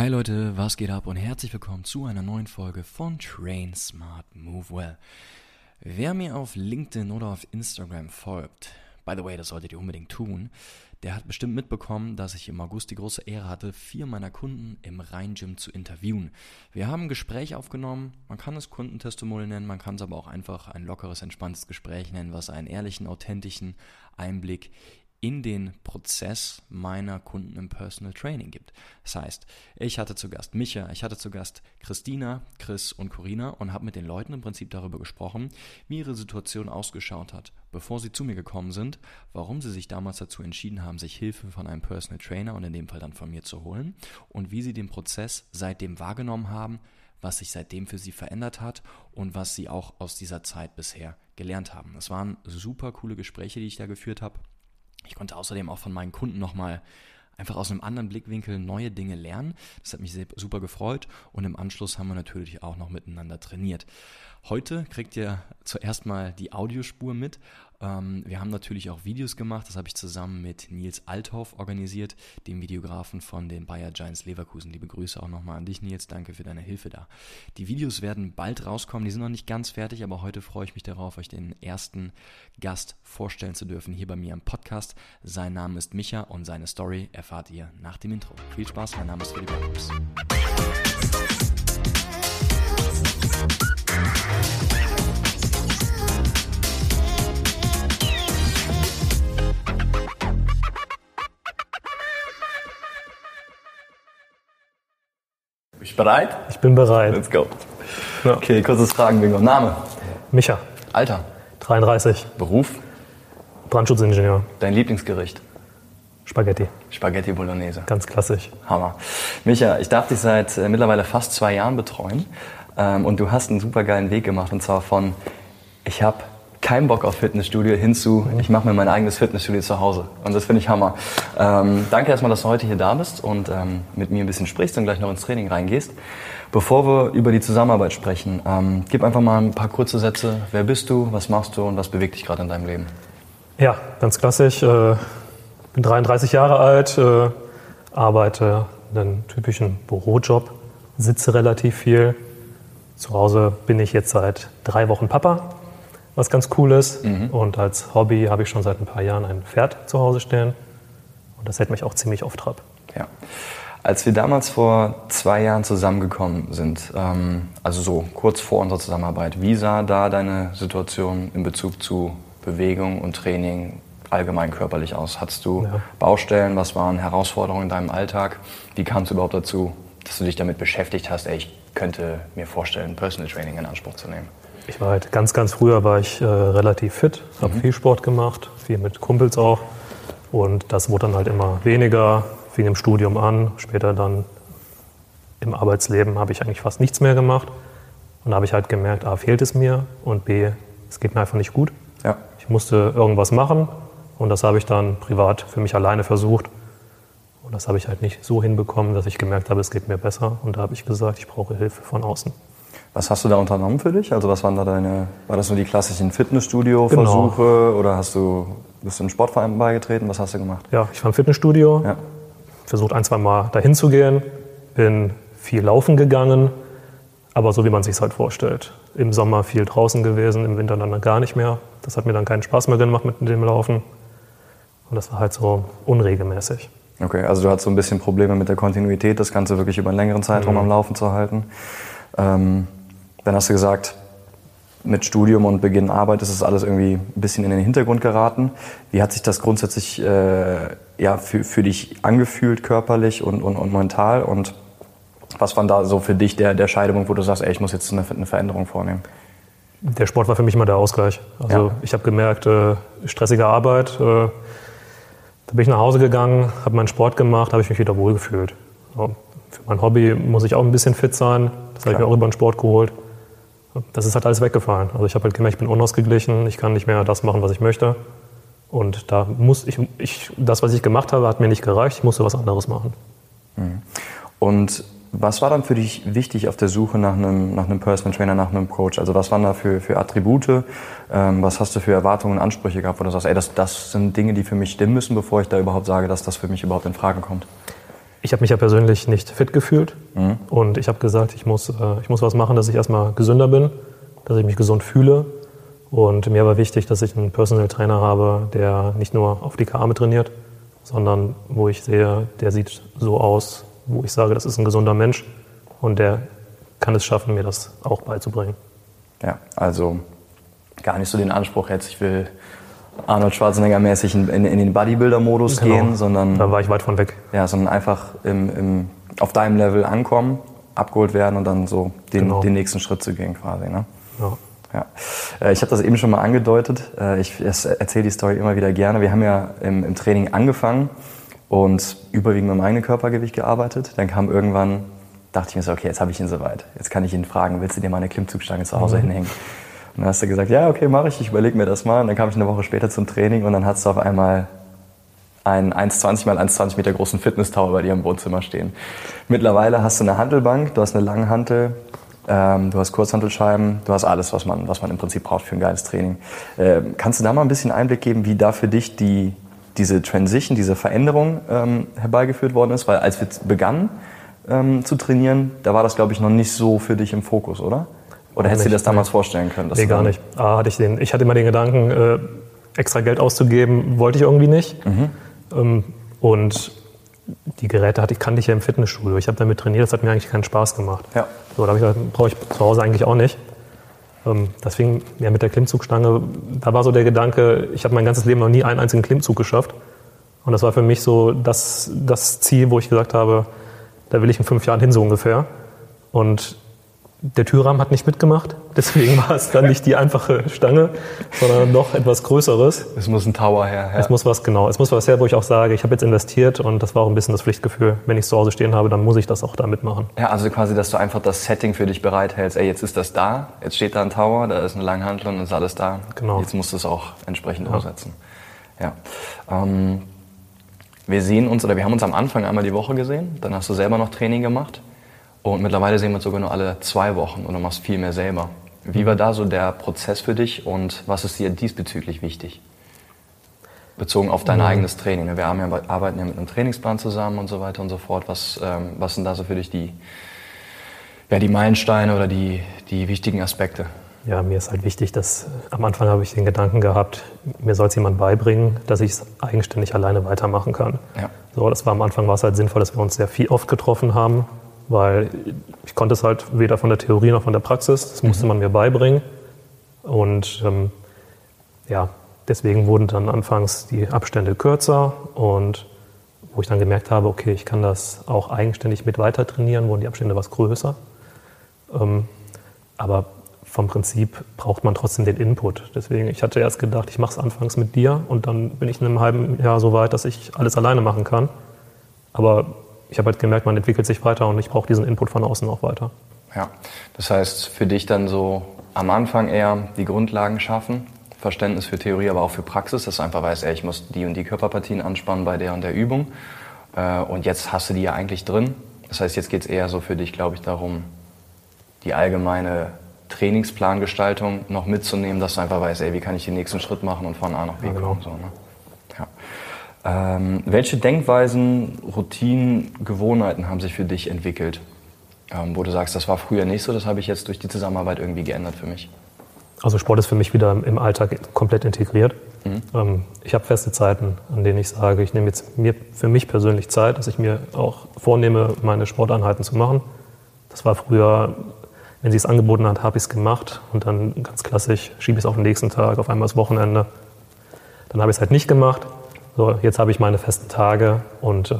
Hi Leute, was geht ab und herzlich willkommen zu einer neuen Folge von Train Smart Move Well. Wer mir auf LinkedIn oder auf Instagram folgt, by the way, das solltet ihr unbedingt tun, der hat bestimmt mitbekommen, dass ich im August die große Ehre hatte, vier meiner Kunden im Rhein-Gym zu interviewen. Wir haben ein Gespräch aufgenommen, man kann es Kundentestimonial nennen, man kann es aber auch einfach ein lockeres, entspanntes Gespräch nennen, was einen ehrlichen, authentischen Einblick in den Prozess meiner Kunden im Personal Training gibt. Das heißt, ich hatte zu Gast Micha, ich hatte zu Gast Christina, Chris und Corina und habe mit den Leuten im Prinzip darüber gesprochen, wie ihre Situation ausgeschaut hat, bevor sie zu mir gekommen sind, warum sie sich damals dazu entschieden haben, sich Hilfe von einem Personal Trainer und in dem Fall dann von mir zu holen und wie sie den Prozess seitdem wahrgenommen haben, was sich seitdem für sie verändert hat und was sie auch aus dieser Zeit bisher gelernt haben. Das waren super coole Gespräche, die ich da geführt habe. Ich konnte außerdem auch von meinen Kunden nochmal einfach aus einem anderen Blickwinkel neue Dinge lernen. Das hat mich super gefreut und im Anschluss haben wir natürlich auch noch miteinander trainiert. Heute kriegt ihr zuerst mal die Audiospur mit ähm, wir haben natürlich auch Videos gemacht, das habe ich zusammen mit Nils Althoff organisiert, dem Videografen von den Bayer Giants Leverkusen. Liebe Grüße auch nochmal an dich, Nils, danke für deine Hilfe da. Die Videos werden bald rauskommen, die sind noch nicht ganz fertig, aber heute freue ich mich darauf, euch den ersten Gast vorstellen zu dürfen hier bei mir im Podcast. Sein Name ist Micha und seine Story erfahrt ihr nach dem Intro. Viel Spaß, mein Name ist Philipp Jacobs. Bist du bereit? Ich bin bereit. Let's go. Ja. Okay, kurzes Fragen-Bingo. Name? Micha. Alter? 33. Beruf? Brandschutzingenieur. Dein Lieblingsgericht? Spaghetti. Spaghetti Bolognese. Ganz klassisch. Hammer. Micha, ich darf dich seit äh, mittlerweile fast zwei Jahren betreuen ähm, und du hast einen super geilen Weg gemacht und zwar von ich habe keinen Bock auf Fitnessstudio hinzu, ich mache mir mein eigenes Fitnessstudio zu Hause. Und das finde ich Hammer. Ähm, danke erstmal, dass du heute hier da bist und ähm, mit mir ein bisschen sprichst und gleich noch ins Training reingehst. Bevor wir über die Zusammenarbeit sprechen, ähm, gib einfach mal ein paar kurze Sätze. Wer bist du, was machst du und was bewegt dich gerade in deinem Leben? Ja, ganz klassisch. Äh, bin 33 Jahre alt, äh, arbeite einen typischen Bürojob, sitze relativ viel. Zu Hause bin ich jetzt seit drei Wochen Papa was ganz cool ist. Mhm. Und als Hobby habe ich schon seit ein paar Jahren ein Pferd zu Hause stehen. Und das hält mich auch ziemlich auf Trab. Ja. Als wir damals vor zwei Jahren zusammengekommen sind, ähm, also so kurz vor unserer Zusammenarbeit, wie sah da deine Situation in Bezug zu Bewegung und Training allgemein körperlich aus? Hattest du ja. Baustellen? Was waren Herausforderungen in deinem Alltag? Wie kam es überhaupt dazu, dass du dich damit beschäftigt hast, ey, ich könnte mir vorstellen, Personal Training in Anspruch zu nehmen? Ich war halt ganz, ganz früher war ich äh, relativ fit, habe mhm. viel Sport gemacht, viel mit Kumpels auch. Und das wurde dann halt immer weniger, fing im Studium an, später dann im Arbeitsleben habe ich eigentlich fast nichts mehr gemacht. Und da habe ich halt gemerkt, A, fehlt es mir und B, es geht mir einfach nicht gut. Ja. Ich musste irgendwas machen und das habe ich dann privat für mich alleine versucht. Und das habe ich halt nicht so hinbekommen, dass ich gemerkt habe, es geht mir besser. Und da habe ich gesagt, ich brauche Hilfe von außen. Was hast du da unternommen für dich? Also was waren da deine, war das nur die klassischen Fitnessstudio-Versuche genau. oder hast du, bist du im Sportverein beigetreten? Was hast du gemacht? Ja, ich war im Fitnessstudio, ja. versucht ein, zwei Mal dahin zu gehen, bin viel laufen gegangen, aber so wie man sich es halt vorstellt. Im Sommer viel draußen gewesen, im Winter dann gar nicht mehr. Das hat mir dann keinen Spaß mehr gemacht mit dem Laufen. Und das war halt so unregelmäßig. Okay, also du hattest so ein bisschen Probleme mit der Kontinuität, das Ganze wirklich über einen längeren Zeitraum mhm. am Laufen zu halten. Ähm, dann hast du gesagt, mit Studium und Beginn Arbeit ist es alles irgendwie ein bisschen in den Hintergrund geraten. Wie hat sich das grundsätzlich äh, ja, für, für dich angefühlt, körperlich und, und, und mental? Und was war da so für dich der, der Scheidung, wo du sagst, ey, ich muss jetzt eine, eine Veränderung vornehmen? Der Sport war für mich immer der Ausgleich. Also ja. ich habe gemerkt, äh, stressige Arbeit, äh, da bin ich nach Hause gegangen, habe meinen Sport gemacht, habe ich mich wieder wohlgefühlt. So. Für mein Hobby muss ich auch ein bisschen fit sein. Das habe ich mir auch über den Sport geholt das ist halt alles weggefallen. Also ich habe halt gemerkt, ich bin unausgeglichen, ich kann nicht mehr das machen, was ich möchte. Und da muss ich, ich, das, was ich gemacht habe, hat mir nicht gereicht, ich musste was anderes machen. Mhm. Und was war dann für dich wichtig auf der Suche nach einem, nach einem Personal Trainer, nach einem Coach? Also was waren da für, für Attribute? Ähm, was hast du für Erwartungen und Ansprüche gehabt, wo du sagst, ey, das, das sind Dinge, die für mich stimmen müssen, bevor ich da überhaupt sage, dass das für mich überhaupt in Frage kommt? ich habe mich ja persönlich nicht fit gefühlt mhm. und ich habe gesagt, ich muss, äh, ich muss was machen, dass ich erstmal gesünder bin, dass ich mich gesund fühle. Und mir war wichtig, dass ich einen Personal Trainer habe, der nicht nur auf dicke Arme trainiert, sondern wo ich sehe, der sieht so aus, wo ich sage, das ist ein gesunder Mensch und der kann es schaffen, mir das auch beizubringen. Ja, also gar nicht so den Anspruch jetzt, ich will Arnold Schwarzenegger-mäßig in, in, in, den Bodybuilder-Modus genau. gehen, sondern. Da war ich weit von weg. Ja, sondern einfach im, im, auf deinem Level ankommen, abgeholt werden und dann so den, genau. den nächsten Schritt zu gehen quasi. Ne? Ja. Ja. Äh, ich habe das eben schon mal angedeutet. Äh, ich erzähle die Story immer wieder gerne. Wir haben ja im, im Training angefangen und überwiegend mit meinem eigenen Körpergewicht gearbeitet. Dann kam irgendwann, dachte ich mir so, okay, jetzt habe ich ihn soweit. Jetzt kann ich ihn fragen, willst du dir mal eine Klimmzugstange zu Hause mhm. hinhängen? Und dann hast du gesagt, ja, okay, mache ich, ich überlege mir das mal. Und dann kam ich eine Woche später zum Training und dann hast du auf einmal einen 1,20 mal 1,20 Meter großen Fitness-Tower bei dir im Wohnzimmer stehen. Mittlerweile hast du eine Handelbank, du hast eine Langhantel, ähm, du hast Kurzhantelscheiben, du hast alles, was man, was man im Prinzip braucht für ein geiles Training. Ähm, kannst du da mal ein bisschen Einblick geben, wie da für dich die, diese Transition, diese Veränderung ähm, herbeigeführt worden ist? Weil als wir begannen ähm, zu trainieren, da war das, glaube ich, noch nicht so für dich im Fokus, oder? Oder hättest du dir das damals nee. vorstellen können? nee, gar nicht. Ah, hatte ich, den, ich hatte immer den Gedanken, äh, extra Geld auszugeben, wollte ich irgendwie nicht. Mhm. Ähm, und die Geräte hatte ich, kannte ich ja im Fitnessstudio. Ich habe damit trainiert, das hat mir eigentlich keinen Spaß gemacht. Ja. So, da brauche ich zu Hause eigentlich auch nicht. Ähm, fing ja mit der Klimmzugstange. Da war so der Gedanke, ich habe mein ganzes Leben noch nie einen einzigen Klimmzug geschafft. Und das war für mich so das, das Ziel, wo ich gesagt habe, da will ich in fünf Jahren hin so ungefähr. Und der Türrahmen hat nicht mitgemacht, deswegen war es dann nicht die einfache Stange, sondern noch etwas Größeres. Es muss ein Tower her. Ja. Es muss was, genau, es muss was her, wo ich auch sage, ich habe jetzt investiert und das war auch ein bisschen das Pflichtgefühl. Wenn ich es zu Hause stehen habe, dann muss ich das auch da mitmachen. Ja, also quasi, dass du einfach das Setting für dich bereithältst. Ey, jetzt ist das da, jetzt steht da ein Tower, da ist eine Langhantel und ist alles da. Genau. Jetzt musst du es auch entsprechend ja. umsetzen. Ja. Ähm, wir sehen uns, oder wir haben uns am Anfang einmal die Woche gesehen, dann hast du selber noch Training gemacht. Und mittlerweile sehen wir uns sogar nur alle zwei Wochen und du machst viel mehr selber. Wie war da so der Prozess für dich und was ist dir diesbezüglich wichtig? Bezogen auf dein mhm. eigenes Training. Ne? Wir ja, arbeiten ja mit einem Trainingsplan zusammen und so weiter und so fort. Was, ähm, was sind da so für dich die, ja, die Meilensteine oder die, die wichtigen Aspekte? Ja, mir ist halt wichtig, dass am Anfang habe ich den Gedanken gehabt, mir soll es jemand beibringen, dass ich es eigenständig alleine weitermachen kann. Ja. So, das war am Anfang war es halt sinnvoll, dass wir uns sehr viel oft getroffen haben, weil ich konnte es halt weder von der Theorie noch von der Praxis. Das musste mhm. man mir beibringen. Und ähm, ja, deswegen wurden dann anfangs die Abstände kürzer und wo ich dann gemerkt habe, okay, ich kann das auch eigenständig mit weiter trainieren, wurden die Abstände was größer. Ähm, aber vom Prinzip braucht man trotzdem den Input. Deswegen, ich hatte erst gedacht, ich mache es anfangs mit dir und dann bin ich in einem halben Jahr so weit, dass ich alles alleine machen kann. Aber ich habe halt gemerkt, man entwickelt sich weiter und ich brauche diesen Input von außen auch weiter. Ja, das heißt für dich dann so am Anfang eher die Grundlagen schaffen, Verständnis für Theorie, aber auch für Praxis, dass du einfach weißt, ey, ich muss die und die Körperpartien anspannen bei der und der Übung. Äh, und jetzt hast du die ja eigentlich drin. Das heißt, jetzt geht es eher so für dich, glaube ich, darum, die allgemeine Trainingsplangestaltung noch mitzunehmen, dass du einfach weißt, ey, wie kann ich den nächsten Schritt machen und von A nach B ja, genau. kommen. So, ne? Ähm, welche Denkweisen, Routinen, Gewohnheiten haben sich für dich entwickelt, ähm, wo du sagst, das war früher nicht so, das habe ich jetzt durch die Zusammenarbeit irgendwie geändert für mich? Also Sport ist für mich wieder im Alltag komplett integriert. Mhm. Ähm, ich habe feste Zeiten, an denen ich sage, ich nehme jetzt mir, für mich persönlich Zeit, dass ich mir auch vornehme, meine Sporteinheiten zu machen. Das war früher, wenn sie es angeboten hat, habe ich es gemacht und dann ganz klassisch schiebe ich es auf den nächsten Tag, auf einmal das Wochenende. Dann habe ich es halt nicht gemacht so, jetzt habe ich meine festen Tage und äh,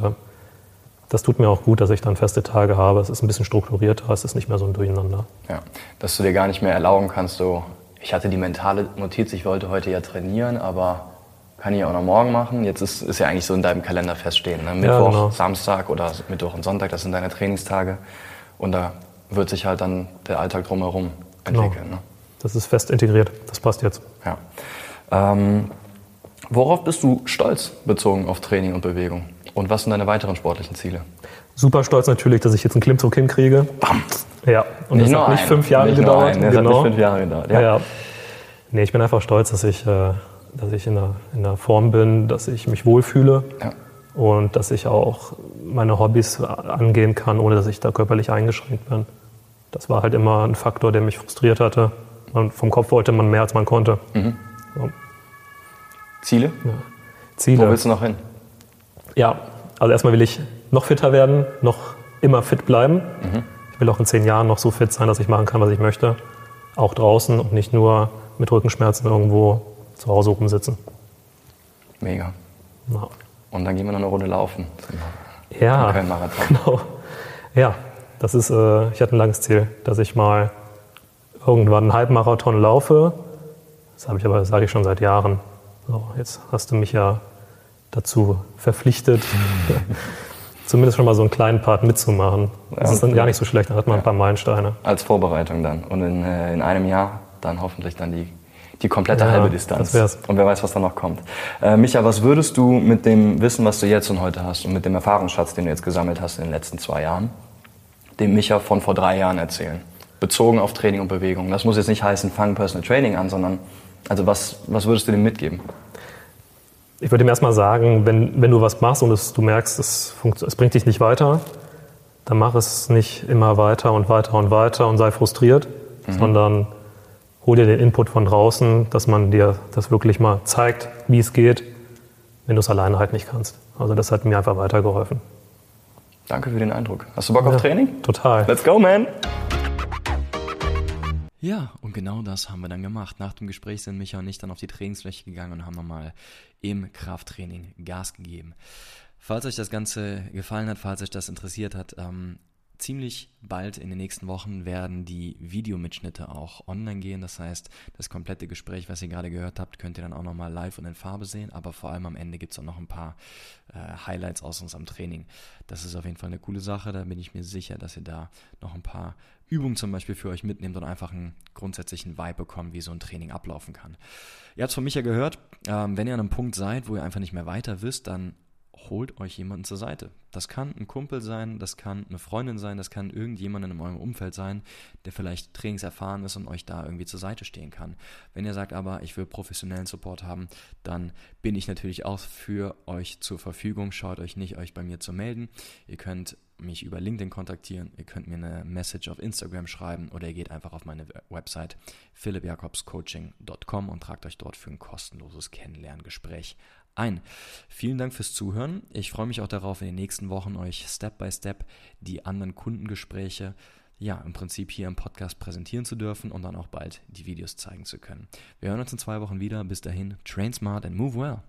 das tut mir auch gut, dass ich dann feste Tage habe. Es ist ein bisschen strukturierter, es ist nicht mehr so ein Durcheinander. Ja, dass du dir gar nicht mehr erlauben kannst, so, ich hatte die mentale Notiz, ich wollte heute ja trainieren, aber kann ich auch noch morgen machen. Jetzt ist, ist ja eigentlich so in deinem Kalender feststehen. Ne? Mittwoch, ja, genau. Samstag oder Mittwoch und Sonntag, das sind deine Trainingstage. Und da wird sich halt dann der Alltag drumherum entwickeln. Genau. Ne? Das ist fest integriert, das passt jetzt. Ja. Ähm, Worauf bist du stolz bezogen auf Training und Bewegung? Und was sind deine weiteren sportlichen Ziele? Super stolz natürlich, dass ich jetzt einen Klimmzug hinkriege. Bam. Ja, und nicht das hat nicht fünf Jahre nicht gedauert. Genau. hat nicht fünf Jahre gedauert. Ja. ja. Nee, ich bin einfach stolz, dass ich, äh, dass ich in, der, in der Form bin, dass ich mich wohlfühle. Ja. und dass ich auch meine Hobbys angehen kann, ohne dass ich da körperlich eingeschränkt bin. Das war halt immer ein Faktor, der mich frustriert hatte. Man, vom Kopf wollte man mehr, als man konnte. Mhm. So. Ziele? Ja. Ziele? Wo willst du noch hin? Ja, also erstmal will ich noch fitter werden, noch immer fit bleiben. Mhm. Ich will auch in zehn Jahren noch so fit sein, dass ich machen kann, was ich möchte. Auch draußen und nicht nur mit Rückenschmerzen irgendwo zu Hause rumsitzen. Mega. Ja. Und dann gehen wir noch eine Runde laufen. Ja, genau. Ja, das ist, äh, ich hatte ein langes Ziel, dass ich mal irgendwann einen Halbmarathon laufe. Das habe ich aber, sage ich schon seit Jahren. So, jetzt hast du mich ja dazu verpflichtet, zumindest schon mal so einen kleinen Part mitzumachen. Das ist dann gar nicht so schlecht, dann hat man ja. ein paar Meilensteine. Als Vorbereitung dann. Und in, äh, in einem Jahr dann hoffentlich dann die die komplette ja, halbe Distanz. Und wer weiß, was da noch kommt. Äh, Micha, was würdest du mit dem Wissen, was du jetzt und heute hast und mit dem Erfahrungsschatz, den du jetzt gesammelt hast in den letzten zwei Jahren, dem Micha von vor drei Jahren erzählen? Bezogen auf Training und Bewegung. Das muss jetzt nicht heißen, fang Personal Training an, sondern also was, was würdest du dem mitgeben? Ich würde ihm erstmal sagen, wenn, wenn du was machst und es, du merkst, es, es bringt dich nicht weiter, dann mach es nicht immer weiter und weiter und weiter und sei frustriert, mhm. sondern hol dir den Input von draußen, dass man dir das wirklich mal zeigt, wie es geht, wenn du es alleine halt nicht kannst. Also das hat mir einfach weitergeholfen. Danke für den Eindruck. Hast du Bock ja, auf Training? Total. Let's go, man! Ja, und genau das haben wir dann gemacht. Nach dem Gespräch sind Micha und ich dann auf die Trainingsfläche gegangen und haben nochmal im Krafttraining Gas gegeben. Falls euch das Ganze gefallen hat, falls euch das interessiert hat, ähm, ziemlich bald in den nächsten Wochen werden die Videomitschnitte auch online gehen. Das heißt, das komplette Gespräch, was ihr gerade gehört habt, könnt ihr dann auch nochmal live und in Farbe sehen. Aber vor allem am Ende gibt es auch noch ein paar äh, Highlights aus unserem Training. Das ist auf jeden Fall eine coole Sache. Da bin ich mir sicher, dass ihr da noch ein paar Übungen zum Beispiel für euch mitnehmt und einfach einen grundsätzlichen Vibe bekommt, wie so ein Training ablaufen kann. Ihr habt es von mich ja gehört, ähm, wenn ihr an einem Punkt seid, wo ihr einfach nicht mehr weiter wisst, dann holt euch jemanden zur Seite. Das kann ein Kumpel sein, das kann eine Freundin sein, das kann irgendjemand in eurem Umfeld sein, der vielleicht trainingserfahren ist und euch da irgendwie zur Seite stehen kann. Wenn ihr sagt aber, ich will professionellen Support haben, dann bin ich natürlich auch für euch zur Verfügung. Schaut euch nicht, euch bei mir zu melden. Ihr könnt mich über LinkedIn kontaktieren, ihr könnt mir eine Message auf Instagram schreiben oder ihr geht einfach auf meine Website philippjakobscoaching.com und tragt euch dort für ein kostenloses Kennenlerngespräch ein. Vielen Dank fürs Zuhören. Ich freue mich auch darauf, in den nächsten Wochen euch Step by Step die anderen Kundengespräche ja, im Prinzip hier im Podcast präsentieren zu dürfen und dann auch bald die Videos zeigen zu können. Wir hören uns in zwei Wochen wieder. Bis dahin, train smart and move well.